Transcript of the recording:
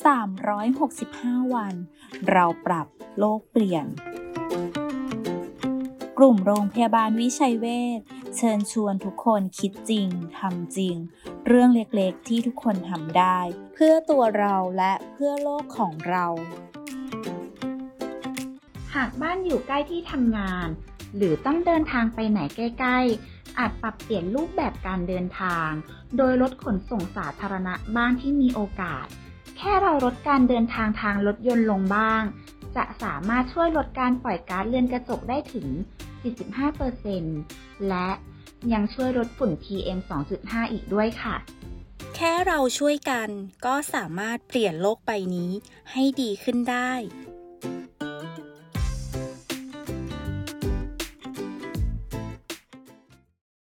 365 วัน เราปรับโลกเปลี่ยน กลุ่มโรงพยาบาลวิชัยเวชเชิญชวนทุกคนคิดจริงทำจริง เรื่องเล็กๆที่ทุกคนทำได้ เพื่อตัวเราและเพื่อโลกของเรา หากบ้านอยู่ใกล้ที่ทำงาน หรือต้องเดินทางไปไหนใกล้ ๆ อาจปรับเปลี่ยนรูปแบบการเดินทาง โดยลดขนส่งสาธารณะบ้างที่มีโอกาส ค่เราลดการเดินทางทางรถยนต์ลงบ้าง จะสามารถช่วยลดการปล่อยก๊าซเรือนกระจกได้ถึง 45%และยังช่วยลดฝุ่น PM 2.5 อีกด้วยค่ะ แค่เราช่วยกันก็สามารถเปลี่ยนโลกใบนี้ให้ดีขึ้นได้